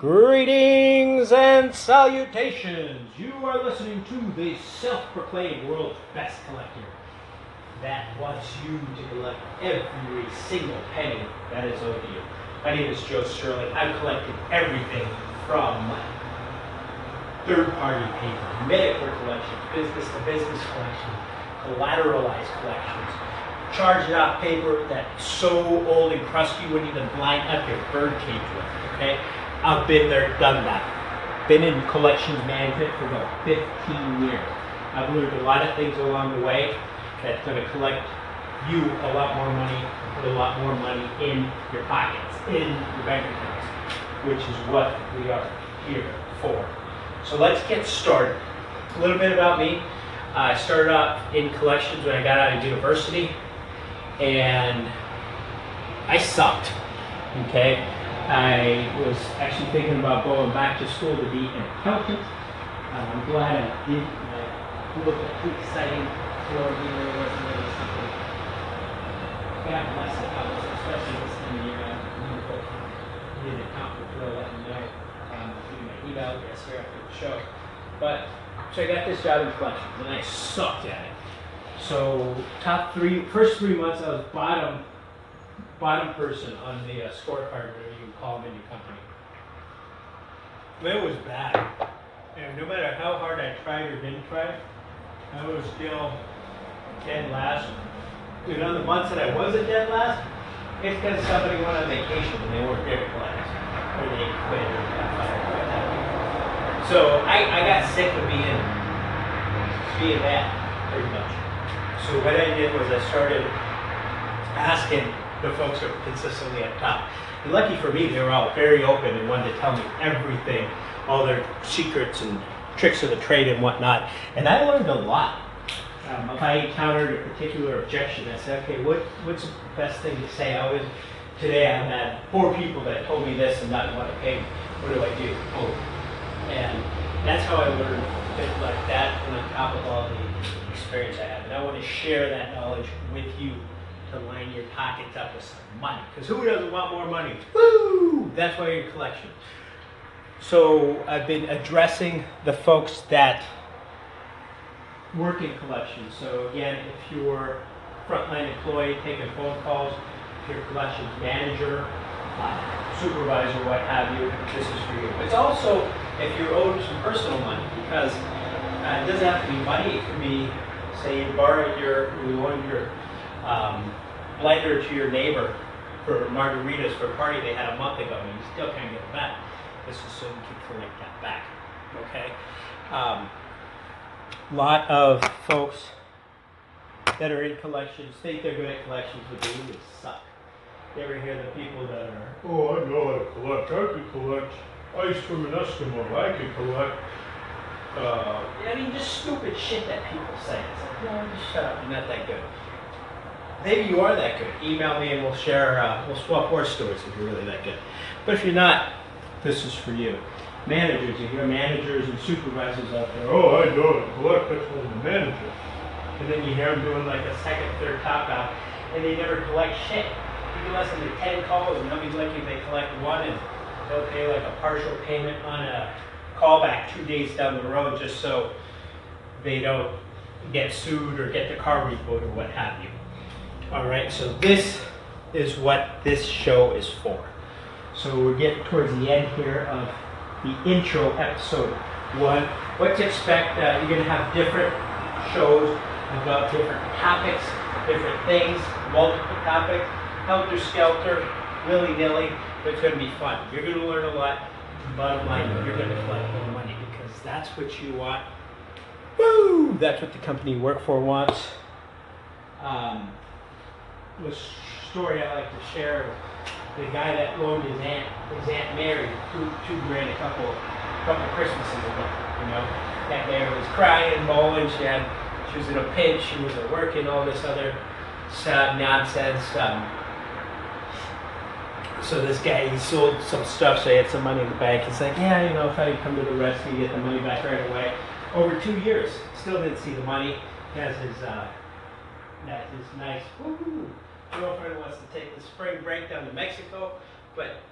Greetings and salutations. You are listening to the self proclaimed world's best collector that wants you to collect every single penny that is owed to you. My name is Joe Sterling. I've collected everything from third party paper, Medicare collections, business to business collections, collateralized collections, charged off paper that's so old and crusty you wouldn't even blind up your bird cage with. Okay? I've been there, done that. Been in collections management for about 15 years. I've learned a lot of things along the way that's going to collect you a lot more money, put a lot more money in your pockets, in your bank accounts, which is what we are here for. So let's get started. A little bit about me. I started out in collections when I got out of university, and I sucked. Okay, I was actually thinking about going back to school to be an accountant. Uh, I'm glad I did. I looked at too exciting for me. There wasn't really something. God bless accountants, especially this time of year. Accountant. Need an accountant let me know. Um, my email address here after the show. But so I got this job in collections, and I sucked at it. So top three, first three months, I was bottom, bottom person on the uh, scorecard, call in your company. It was bad, and no matter how hard I tried or didn't try, I was still dead last. And on the months that I wasn't dead last, it's because somebody went on vacation and they weren't there class, or they quit or got fired. or you. So I, I got sick of being being that pretty much. So what I did was I started asking the folks are consistently at top. And lucky for me, they were all very open and wanted to tell me everything, all their secrets and tricks of the trade and whatnot. And I learned a lot. Um, if I encountered a particular objection, I said, okay, what, what's the best thing to say? I always, today I've had four people that told me this and not want to pay me. What do I do? Oh. And that's how I learned things like that and on top of all the experience I have. And I want to share that knowledge with you to line your pockets up with some money. Because who doesn't want more money? Woo! That's why you're in collection. So I've been addressing the folks that work in collections. So again, if you're frontline employee taking phone calls, if you're a collections manager, uh, supervisor, what have you, this is for you. It's also if you're owed some personal money because uh, it doesn't have to be money. It could be, say, you borrowed your, you loaned your um, blender to your neighbor for margaritas for a party they had a month ago, and you still can't get it back. This is so you can collect that back. Okay. Um, lot of folks that are in collections think they're good at collections, but they really suck. You ever hear the people that are, Oh, I know how to collect. I could collect ice from an Eskimo. I could collect. Uh, I mean, just stupid shit that people say. It's like, no, just shut up. You're not that good. Maybe you are that good. Email me and we'll share, uh, we'll swap horror stories if you're really that good. But if you're not, this is for you. Managers, you hear managers and supervisors out there, oh, I know to collect. That's one the managers. and then you hear them doing like a second, third top out, and they never collect shit. You can listen to 10 calls and nobody's lucky if they collect one and they'll pay like a partial payment on a callback two days down the road just so they don't get sued or get the car repoed or what have you. All right, so this is what this show is for. So we're getting towards the end here of the intro episode one. What to expect? Uh, you're going to have different shows about different topics, different things, multiple topics, helter skelter, willy nilly. But it's going to be fun. You're going to learn a lot. Bottom line, you're going to collect more money because that's what you want. Woo! That's what the company you work for wants. Um, story I like to share the guy that loaned his aunt his aunt Mary two two grand a couple couple Christmases ago. You know, that Mary was crying, bawling. She had she was in a pinch. She was at work and all this other sad nonsense. Um, so this guy he sold some stuff, so he had some money in the bank. He's like, yeah, you know, if I come to the rescue, get the money back right away. Over two years, still didn't see the money. Has his uh, his nice woo girlfriend wants to take the spring break down to Mexico, but